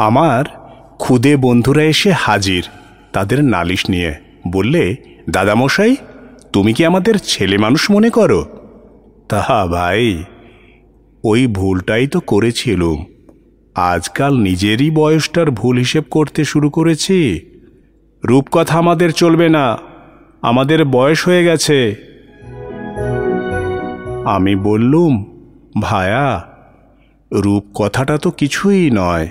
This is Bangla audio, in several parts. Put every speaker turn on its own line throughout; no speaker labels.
আমার খুদে বন্ধুরা এসে হাজির, তাদের নালিশ নিয়ে। বললে, দাদামশাই, তুমি কি আমাদের ছেলে মানুষ মনে করো? তাহা ভাই, ওই ভুলটাই তো করেছিলুম। আজকাল নিজেরই বয়সটার ভুল হিসেব করতে শুরু করেছি। রূপকথা আমাদের চলবে না, আমাদের বয়স হয়ে গেছে। আমি বললুম, ভায়া রূপ কথাটা তো কিছুই নয়।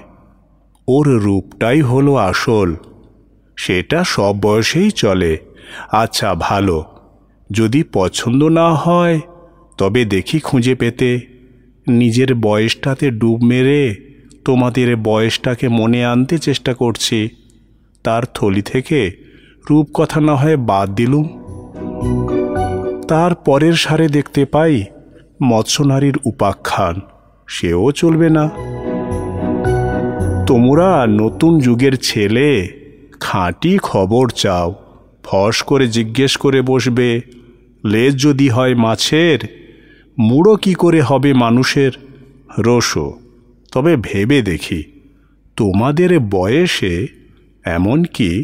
ওর রূপটাই হলো আসল। সেটা সব বয়সেই চলে। আচ্ছা ভালো। যদি পছন্দ না হয়, তবে দেখি খুঁজে পেতে। নিজের বয়সটাতে ডুব মেরে তোমাদের বয়সটাকে মনে আনতে চেষ্টা করছি। তার থলি থেকে রূপকথা না হয় বাদ দিলুম। তার পরের সারে দেখতে পাই মৎস্যনারীর উপাখ্যান। সেও চলবে না। তোমরা নতুন যুগের ছেলে, খাঁটি খবর চাও। ফস করে জিজ্ঞেস করে বসবে, লেজ যদি হয় মাছের, মুড়ো কি করে হবে মানুষের? রসো, তবে ভেবে দেখি, তোমাদের বয়সে এমনকি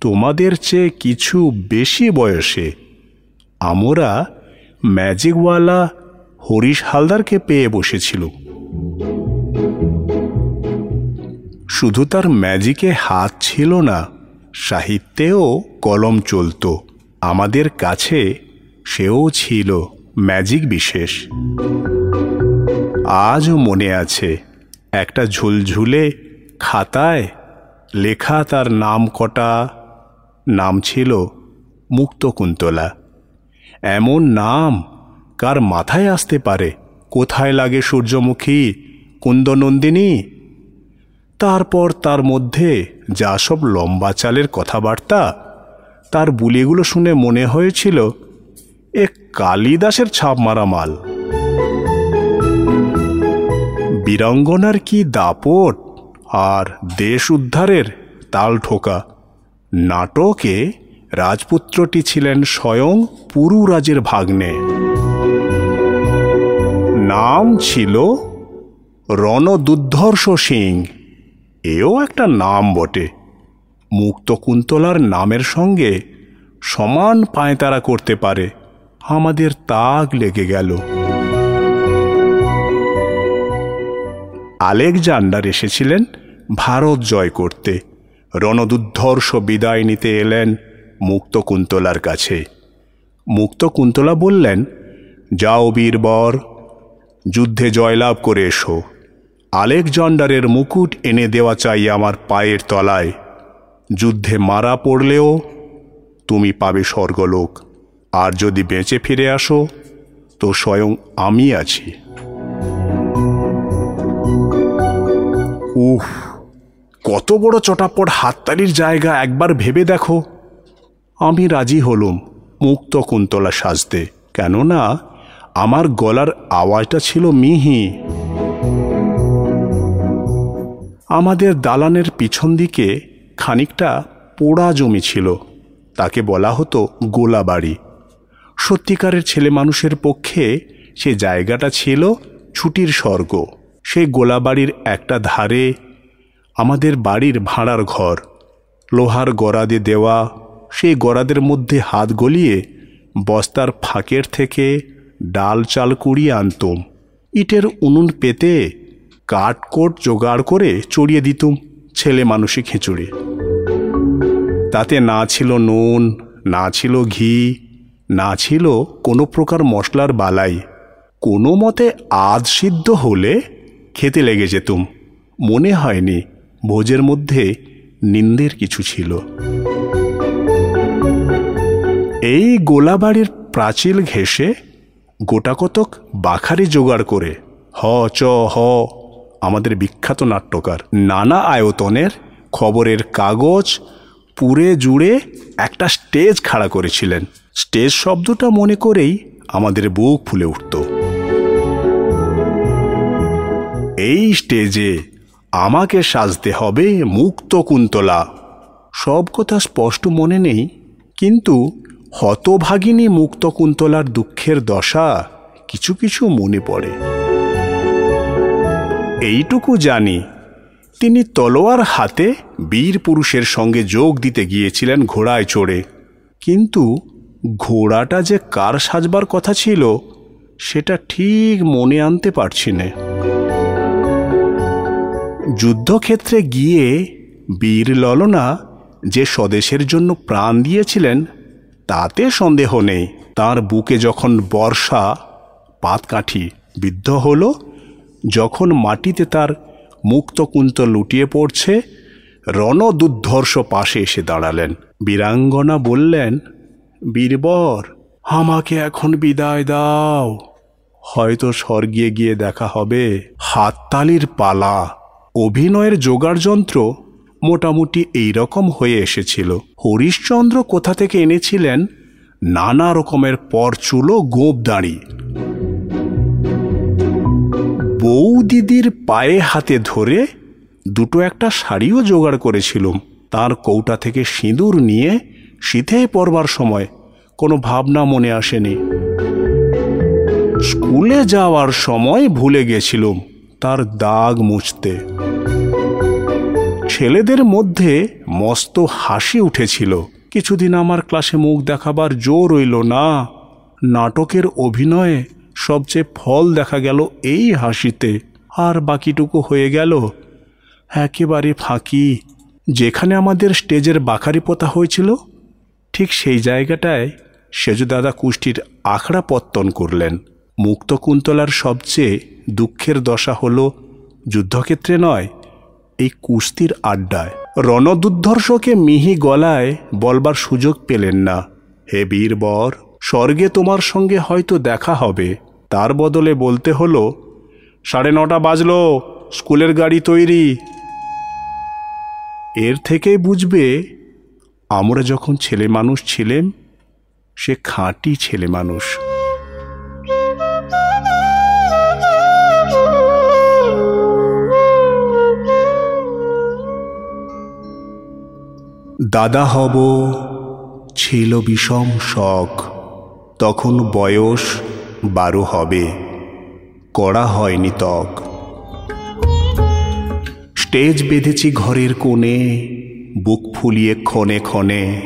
তোমাদের চেয়ে কিছু বেশি বয়সে? আমরা ম্যাজিকওয়ালা হরিশ হালদারকে পেয়ে বসেছিল শুধু তার ম্যাজিকে হাত ছিল না, সাহিত্যেও কলম চলতো। আমাদের কাছে সেও ছিল ম্যাজিক বিশেষ। আজও মনে আছে, একটা ঝুলঝুলে খাতায় লেখা তার নাম কটা, নাম ছিল মুক্তকুন্তলা। এমন নাম কার মাথায় আসতে পারে? কোথায় লাগে সূর্যমুখী, কুন্দনন্দিনী? তারপর তার মধ্যে যা সব লম্বা চালের কথাবার্তা, তার বুলিগুলো শুনে মনে হয়েছিল, এ কালিদাসের ছাপ মারা মাল। বীরাঙ্গনার কি দাপট আর দেশ উদ্ধারের তাল ঠোকা? নাটকে রাজপুত্রটি ছিলেন স্বয়ং পুরুরাজের ভাগ্নে। নাম ছিল রণদুর্ধর্ষ সিং। এও একটা নাম বটে। মুক্তকুন্তলার নামের সঙ্গে সমান পায়তারা করতে পারে। আমাদের তাগ লেগে গেল। আলেকজান্ডার এসেছিলেন ভারত জয় করতে। রণদুর্ধর্ষ বিদায় নিতে এলেন মুক্তকুন্তলার কাছে। মুক্তকুন্তলা বললেন, যাও বীরবর, যুদ্ধে জয়লাভ করে এসো। আলেকজান্ডারের মুকুট এনে দেওয়া চাই আমার পায়ের তলায়। যুদ্ধে মারা পড়লেও তুমি পাবে স্বর্গলোক। আর যদি বেঁচে ফিরে আসো, তো স্বয়ং আমি আছি। উফ, কত বড় চটাপট হাততালির জায়গা একবার ভেবে দেখো। আমি রাজি হলুম মুক্ত কুন্তলা সাজতে। কেননা, আমার গলার আওয়াজটা ছিল মিহি। আমাদের দালানের পিছন দিকে খানিকটা পোড়া জমি ছিল। তাকে বলা হতো গোলাবাড়ি। সত্যিকারের ছেলে মানুষের পক্ষে সে জায়গাটা ছিল ছুটির স্বর্গ। সেই গোলাবাড়ির একটা ধারে আমাদের বাড়ির ভাড়ার ঘর। লোহার গড়াদে দেওয়া, সেই গড়াদের মধ্যে হাত গলিয়ে বস্তার ফাঁকের থেকে ডাল চাল কুড়িয়ে আনতুম। ইটের উনুন পেতে কাঠকোট জোগাড় করে চড়িয়ে দিতুম ছেলে মানুষই খিচুড়ি। তাতে না ছিল নুন, না ছিল ঘি, না ছিল কোনো প্রকার মশলার বালাই। কোনো মতে আধ সিদ্ধ হলে খেতে লেগে যেতুম। মনে হয়নি ভোজের মধ্যে নিন্দের কিছু ছিল। এই গোলাবাড়ির প্রাচীল ঘেঁষে গোটাকতক বাখারি জোগাড় করে। হ, চ, হ। আমাদের বিখ্যাত নাট্যকার। নানা আয়তনের খবরের কাগজ পুরে জুড়ে একটা স্টেজ খাড়া করেছিলেন। স্টেজ শব্দটা মনে করেই আমাদের বুক ফুলে উঠত। এই স্টেজে আমাকে সাজতে হবে মুক্ত কুন্তলা। সব কথা স্পষ্ট মনে নেই, কিন্তু হতভাগিনী মুক্ত কুন্তলার দুঃখের দশা কিছু কিছু মনে পড়ে। এইটুকু জানি, তিনি তলোয়ার হাতে বীর পুরুষের সঙ্গে যোগ দিতে গিয়েছিলেন ঘোড়ায় চড়ে। কিন্তু ঘোড়াটা যে কার সাজবার কথা ছিল, সেটা ঠিক মনে আনতে পারছি না। যুদ্ধক্ষেত্রে গিয়ে বীর ললনা যে স্বদেশের জন্য প্রাণ দিয়েছিলেন, তাতে সন্দেহ নেই। তার বুকে যখন বর্ষা, পাতকাঠি বিদ্ধ হলো যখন মাটিতে তার মুক্তকুন্ত লুটিয়ে পড়ছে, রণদুর্ধর্ষ পাশে এসে দাঁড়ালেন। বীরাঙ্গনা বললেন, বীরবর, আমাকে এখন বিদায় দাও। হয়তো স্বর্গে গিয়ে দেখা হবে। হাততালির পালা। অভিনয়ের জোগাড় যন্ত্র মোটামুটি এই রকম হয়ে এসেছিল। হরিশ্চন্দ্র কোথা থেকে এনেছিলেন? নানা রকমের পরচুলো গোপ দাঁড়ি বউ দিদির পায়ে হাতে ধরে দুটো একটা শাড়িও জোগাড় করেছিলুম। তার কৌটা থেকে সিঁদুর নিয়ে শীতে পরবার সময় কোনো ভাবনা মনে আসেনি। স্কুলে যাওয়ার সময় ভুলে গেছিলুম তার দাগ মুছতে। ছেলেদের মধ্যে মস্ত হাসি উঠেছিল। কিছুদিন আমার ক্লাসে মুখ দেখাবার জোর রইল না। নাটকের অভিনয়ে সবচেয়ে ফল দেখা গেল এই হাসিতে। আর বাকিটুকু হয়ে গেল। একেবারে ফাঁকি। যেখানে আমাদের স্টেজের বাখারি পোতা হয়েছিল, ঠিক সেই জায়গাটায় সেজুদাদা কুষ্টির আখড়া পত্তন করলেন। মুক্তকুন্তলার সবচেয়ে দুঃখের দশা হল, যুদ্ধক্ষেত্রে নয়, এই কুস্তির আড্ডায়। রণদুর্ধর্ষকে মিহি গলায় বলবার সুযোগ পেলেন না। হে বীরবর, স্বর্গে তোমার সঙ্গে হয়তো দেখা হবে। তার বদলে বলতে হলো, সাড়ে নটা বাজলো, স্কুলের গাড়ি তৈরি। এর থেকেই বুঝবে, আমরা যখন ছেলে মানুষ ছিলেন সে খাঁটি ছেলে মানুষ। দাদা হব, ছিল বিষম শখ, তখন বয়স বারো হবে। করা হয়নি তক স্টেজ বেঁধেছি ঘরের কোণে, বুক ফুলিয়ে ক্ষণে ক্ষণে।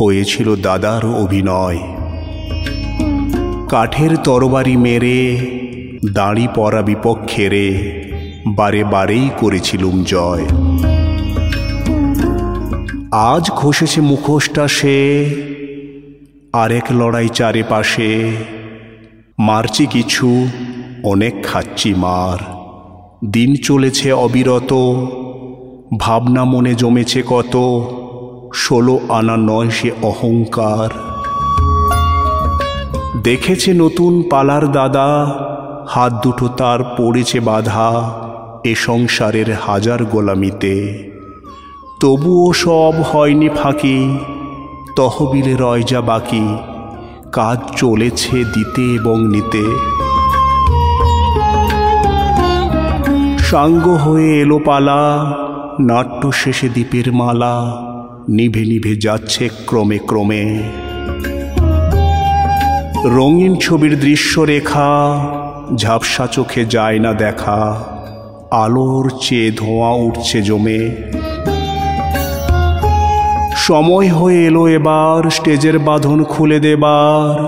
হয়েছিল দাদার অভিনয়। কাঠের তরবারি মেরে, দাঁড়ি পরা বিপক্ষেরে বারে বারেই করেছিলুম জয়। আজ খসেছে মুখোশটা সে, আরেক লড়াই চারিপাশে মারছি কিছু, অনেক খাচ্ছি মার। দিন চলেছে অবিরত, ভাবনা মনে জমেছে কত, ষোলো আনা নয় সে অহংকার। দেখেছে নতুন পালার দাদা, হাত দুটো তার পড়েছে বাধা, এ সংসারের হাজার গোলামিতে। তবুও সব হয়নি ফাঁকি, তহবিলে রয় যা বাকি কাজ চলেছে দিতে এবং নিতে। সাঙ্গ হয়ে এলো পালা নাট্য শেষে দ্বীপের মালা, নিভে নিভে যাচ্ছে ক্রমে ক্রমে। রঙিন ছবির দৃশ্য রেখা ঝাপসা চোখে যায় না দেখা, আলোর চেয়ে ধোঁয়া উঠছে জমে। সময় হয়ে এলো এবার, স্টেজের বাঁধন খুলে দেবার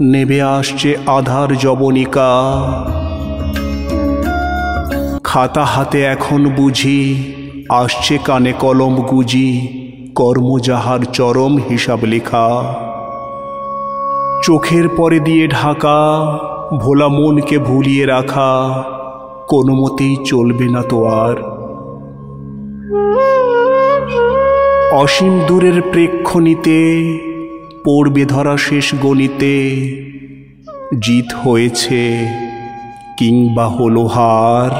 নেবে আসছে আধার জবনিকা খাতা হাতে এখন বুঝি, আসছে কানে কলম গুজি, কর্ম যাহার চরম হিসাব লেখা। চোখের পরে দিয়ে ঢাকা, ভোলা মনকে ভুলিয়ে রাখা, কোনো মতেই চলবে না তো আর। অসীম দূরের প্রেক্ষণিতে পড়বে ধরা শেষ গণিতে জিত হয়েছে কিংবা হলো হার।